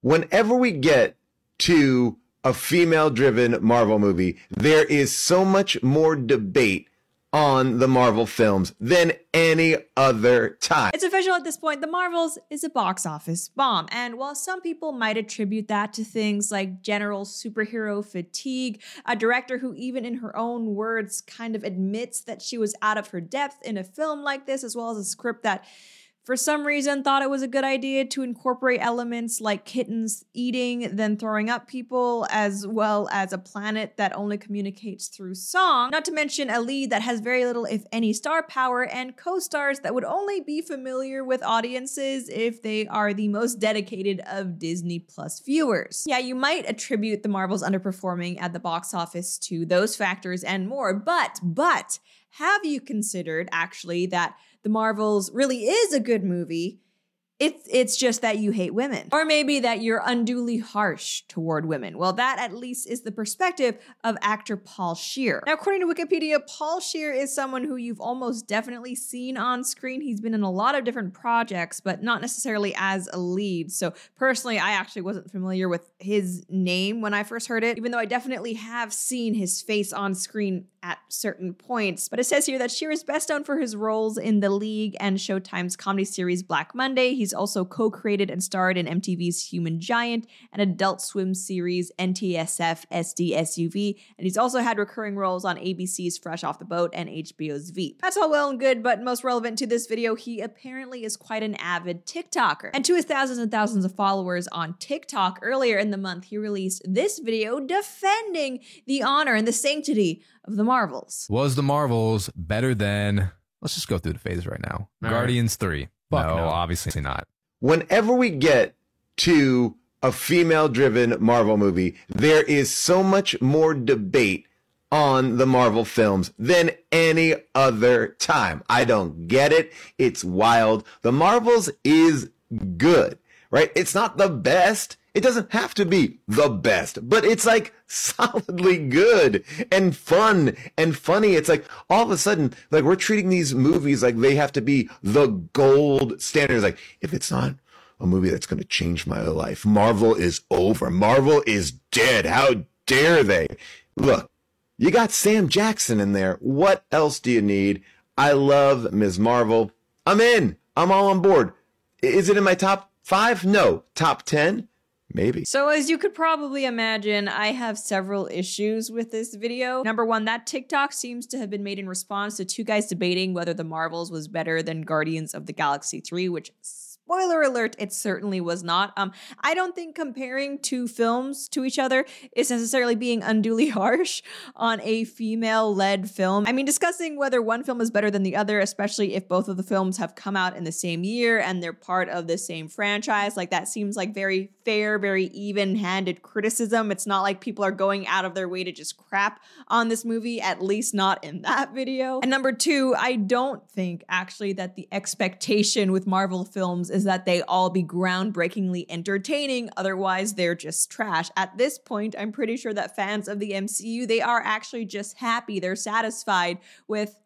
whenever we get to a female driven Marvel movie, there is so much more debate on the Marvel films than any other time. It's official at this point. The Marvels is a box office bomb. And while some people might attribute that to things like general superhero fatigue, a director who, even in her own words, kind of admits that she was out of her depth in a film like this, as well as a script that for some reason thought it was a good idea to incorporate elements like kittens eating then throwing up people as well as a planet that only communicates through song not to mention a lead that has very little if any star power and co-stars that would only be familiar with audiences if they are the most dedicated of Disney Plus viewers. Yeah you might attribute the Marvels underperforming at the box office to those factors and more but but have you considered actually that the Marvels really is a good movie. It's it's just that you hate women. Or maybe that you're unduly harsh toward women. Well, that at least is the perspective of actor Paul Scheer. Now, according to Wikipedia, Paul Scheer is someone who you've almost definitely seen on screen. He's been in a lot of different projects, but not necessarily as a lead. So, personally, I actually wasn't familiar with his name when I first heard it, even though I definitely have seen his face on screen at certain points. But it says here that Scheer is best known for his roles in The League and Showtime's comedy series Black Monday. He's also co created and starred in MTV's Human Giant and Adult Swim series NTSF SDSUV. And he's also had recurring roles on ABC's Fresh Off the Boat and HBO's Veep. That's all well and good, but most relevant to this video, he apparently is quite an avid TikToker. And to his thousands and thousands of followers on TikTok, earlier in the month, he released this video defending the honor and the sanctity of the Marvels. Was the Marvels better than? Let's just go through the phases right now. All Guardians three. Fuck no, no. obviously not. Whenever we get to a female driven Marvel movie, there is so much more debate on the Marvel films than any other time. I don't get it. It's wild. The Marvels is good, right? It's not the best. It doesn't have to be the best, but it's like solidly good and fun and funny. It's like all of a sudden, like we're treating these movies like they have to be the gold standards. Like if it's not a movie that's going to change my life, Marvel is over. Marvel is dead. How dare they? Look, you got Sam Jackson in there. What else do you need? I love Ms. Marvel. I'm in. I'm all on board. Is it in my top five? No. Top 10? Maybe. So, as you could probably imagine, I have several issues with this video. Number one, that TikTok seems to have been made in response to two guys debating whether The Marvels was better than Guardians of the Galaxy 3, which spoiler alert, it certainly was not. Um, I don't think comparing two films to each other is necessarily being unduly harsh on a female-led film. I mean, discussing whether one film is better than the other, especially if both of the films have come out in the same year and they're part of the same franchise, like that seems like very fair, very even-handed criticism. It's not like people are going out of their way to just crap on this movie, at least not in that video. And number two, I don't think actually that the expectation with Marvel films is that they all be groundbreakingly entertaining, otherwise they're just trash. At this point, I'm pretty sure that fans of the MCU, they are actually just happy, they're satisfied with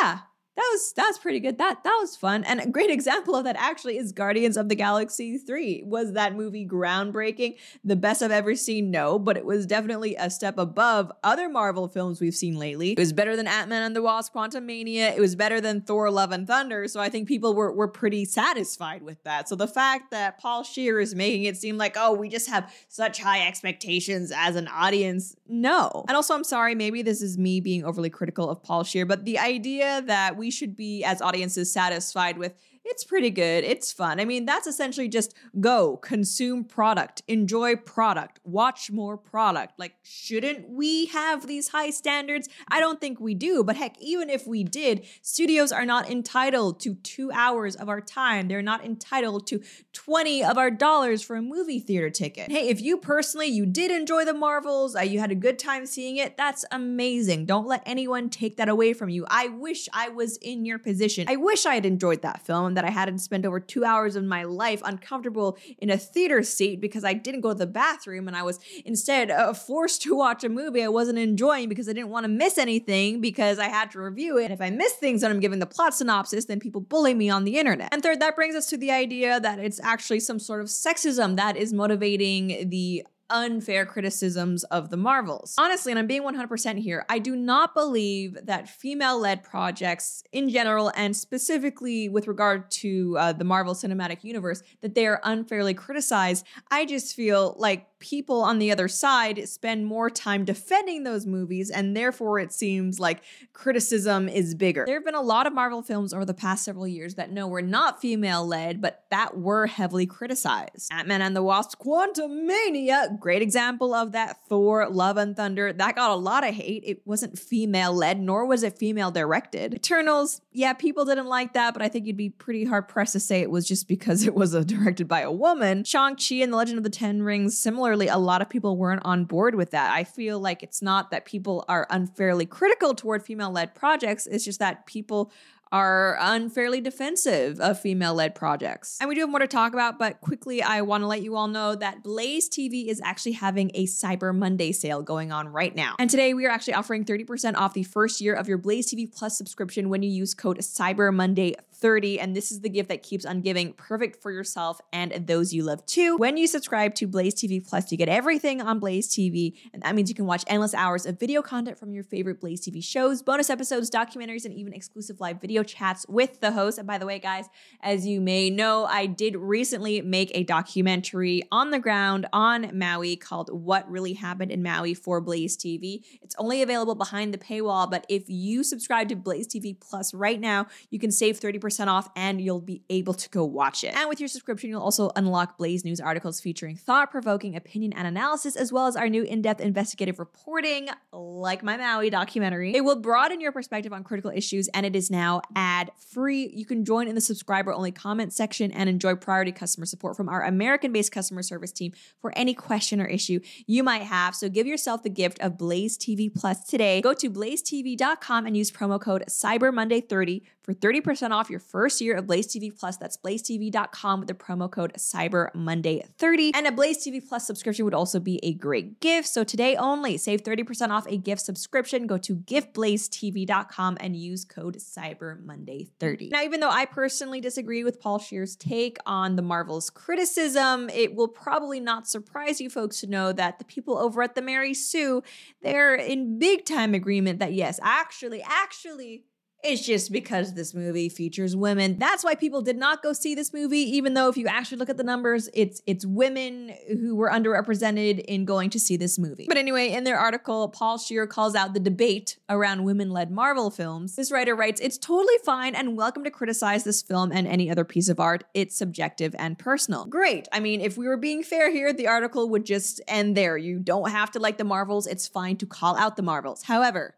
yeah, that was that's pretty good. That that was fun. And a great example of that actually is Guardians of the Galaxy 3. Was that movie groundbreaking? The best I've ever seen? No, but it was definitely a step above other Marvel films we've seen lately. It was better than Ant-Man and the Wasp Quantumania. It was better than Thor Love and Thunder. So I think people were were pretty satisfied with that. So the fact that Paul Scheer is making it seem like, oh, we just have such high expectations as an audience, no. And also I'm sorry, maybe this is me being overly critical of Paul Scheer, but the idea that we should be as audiences satisfied with it's pretty good. It's fun. I mean, that's essentially just go, consume product, enjoy product, watch more product. Like, shouldn't we have these high standards? I don't think we do, but heck, even if we did, studios are not entitled to two hours of our time. They're not entitled to 20 of our dollars for a movie theater ticket. Hey, if you personally, you did enjoy the Marvels, uh, you had a good time seeing it, that's amazing. Don't let anyone take that away from you. I wish I was in your position. I wish I had enjoyed that film that I hadn't spent over two hours of my life uncomfortable in a theater seat because I didn't go to the bathroom and I was instead uh, forced to watch a movie I wasn't enjoying because I didn't want to miss anything because I had to review it. And if I miss things when I'm giving the plot synopsis, then people bully me on the internet. And third, that brings us to the idea that it's actually some sort of sexism that is motivating the unfair criticisms of the Marvels. Honestly, and I'm being 100% here, I do not believe that female led projects in general, and specifically with regard to uh, the Marvel Cinematic Universe, that they are unfairly criticized. I just feel like people on the other side spend more time defending those movies, and therefore it seems like criticism is bigger. There have been a lot of Marvel films over the past several years that no, were not female led, but that were heavily criticized. Ant Man and the Wasp Quantumania, great example of that. Thor, Love and Thunder, that got a lot of hate. It wasn't female led, nor was it female directed. Eternals, yeah, people didn't like that, but I think you'd be pretty hard pressed to say it was just because it was uh, directed by a woman. Shang-Chi and the Legend of the Ten Rings, a lot of people weren't on board with that. I feel like it's not that people are unfairly critical toward female led projects, it's just that people are unfairly defensive of female led projects. And we do have more to talk about, but quickly, I want to let you all know that Blaze TV is actually having a Cyber Monday sale going on right now. And today, we are actually offering 30% off the first year of your Blaze TV Plus subscription when you use code Cyber Monday 30 and this is the gift that keeps on giving perfect for yourself and those you love too. When you subscribe to blaze tv plus you get everything on blaze tv and that means you can watch endless hours of video content from your favorite blaze tv shows bonus episodes documentaries and even exclusive live video chats with the host. And by the way guys as you may know i did recently make a documentary on the ground on maui called what really happened in maui for blaze tv it's only available behind the paywall but if you subscribe to blaze tv plus right now you can save 30% percent off and you'll be able to go watch it. And with your subscription, you'll also unlock Blaze News articles featuring thought provoking opinion and analysis, as well as our new in depth investigative reporting, like my Maui documentary. It will broaden your perspective on critical issues and it is now ad free. You can join in the subscriber only comment section and enjoy priority customer support from our American based customer service team for any question or issue you might have. So give yourself the gift of Blaze TV Plus today. Go to blazetv.com and use promo code Cyber Monday 30 for 30% off your first year of Blaze TV Plus. That's blazetv.com with the promo code Cyber Monday 30 And a Blaze TV Plus subscription would also be a great gift. So today only, save 30% off a gift subscription. Go to giftblazetv.com and use code Cyber Monday 30 Now, even though I personally disagree with Paul Scheer's take on the Marvel's criticism, it will probably not surprise you folks to know that the people over at the Mary Sue, they're in big time agreement that yes, actually, actually, it's just because this movie features women. That's why people did not go see this movie, even though if you actually look at the numbers, it's it's women who were underrepresented in going to see this movie. But anyway, in their article, Paul Scheer calls out the debate around women-led Marvel films. This writer writes, It's totally fine and welcome to criticize this film and any other piece of art. It's subjective and personal. Great. I mean, if we were being fair here, the article would just end there. You don't have to like the Marvels. It's fine to call out the Marvels. However,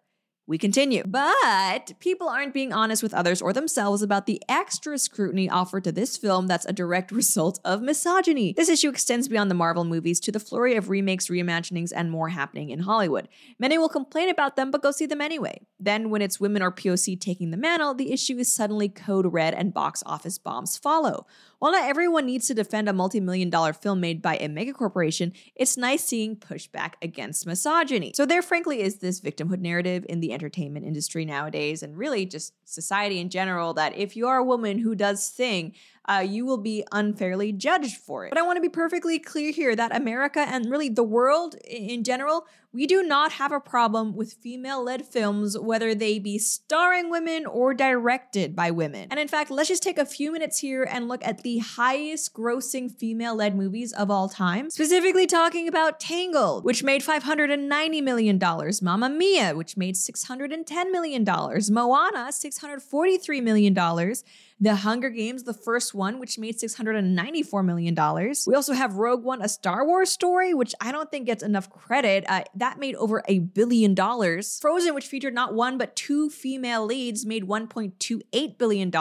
we continue. But people aren't being honest with others or themselves about the extra scrutiny offered to this film that's a direct result of misogyny. This issue extends beyond the Marvel movies to the flurry of remakes, reimaginings, and more happening in Hollywood. Many will complain about them, but go see them anyway. Then, when it's women or POC taking the mantle, the issue is suddenly code red and box office bombs follow. While not everyone needs to defend a multi million dollar film made by a megacorporation, it's nice seeing pushback against misogyny. So, there frankly is this victimhood narrative in the entertainment industry nowadays, and really just society in general, that if you are a woman who does thing, uh, you will be unfairly judged for it. But I want to be perfectly clear here that America and really the world in general, we do not have a problem with female led films, whether they be starring women or directed by women. And in fact, let's just take a few minutes here and look at the highest grossing female led movies of all time, specifically talking about Tangled, which made $590 million, Mamma Mia, which made $610 million, Moana, $643 million. The Hunger Games, the first one, which made $694 million. We also have Rogue One, a Star Wars story, which I don't think gets enough credit. Uh, that made over a billion dollars. Frozen, which featured not one but two female leads, made $1.28 billion.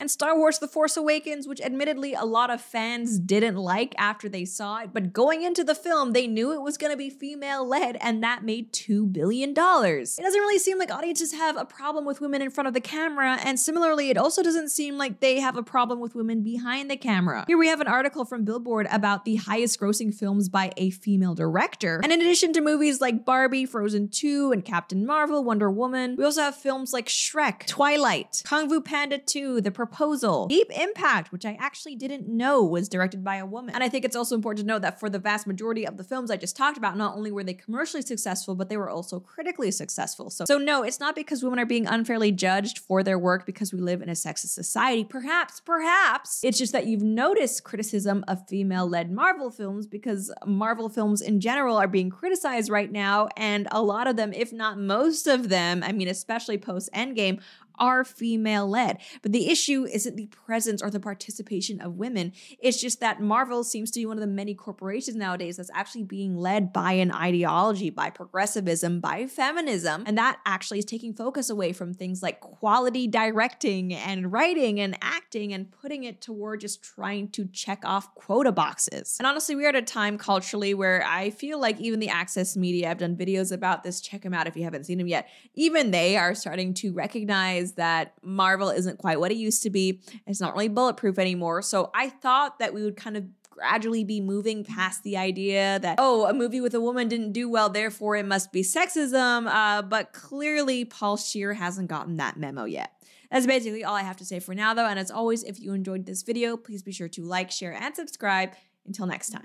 And Star Wars The Force Awakens, which admittedly a lot of fans didn't like after they saw it, but going into the film, they knew it was going to be female led, and that made $2 billion. It doesn't really seem like audiences have a problem with women in front of the camera, and similarly, it also doesn't seem like like they have a problem with women behind the camera. Here we have an article from Billboard about the highest grossing films by a female director. And in addition to movies like Barbie, Frozen 2, and Captain Marvel, Wonder Woman, we also have films like Shrek, Twilight, Kung Fu Panda 2, The Proposal, Deep Impact, which I actually didn't know was directed by a woman. And I think it's also important to note that for the vast majority of the films I just talked about, not only were they commercially successful, but they were also critically successful. So, so no, it's not because women are being unfairly judged for their work because we live in a sexist society. Perhaps, perhaps it's just that you've noticed criticism of female led Marvel films because Marvel films in general are being criticized right now. And a lot of them, if not most of them, I mean, especially post Endgame, are female led. But the issue isn't the presence or the participation of women. It's just that Marvel seems to be one of the many corporations nowadays that's actually being led by an ideology, by progressivism, by feminism. And that actually is taking focus away from things like quality directing and writing and acting and putting it toward just trying to check off quota boxes. And honestly, we're at a time culturally where I feel like even the access media, I've done videos about this, check them out if you haven't seen them yet, even they are starting to recognize that Marvel isn't quite what it used to be. It's not really bulletproof anymore. So I thought that we would kind of gradually be moving past the idea that, oh, a movie with a woman didn't do well, therefore it must be sexism. Uh, but clearly, Paul Scheer hasn't gotten that memo yet. That's basically all I have to say for now, though. And as always, if you enjoyed this video, please be sure to like, share, and subscribe. Until next time.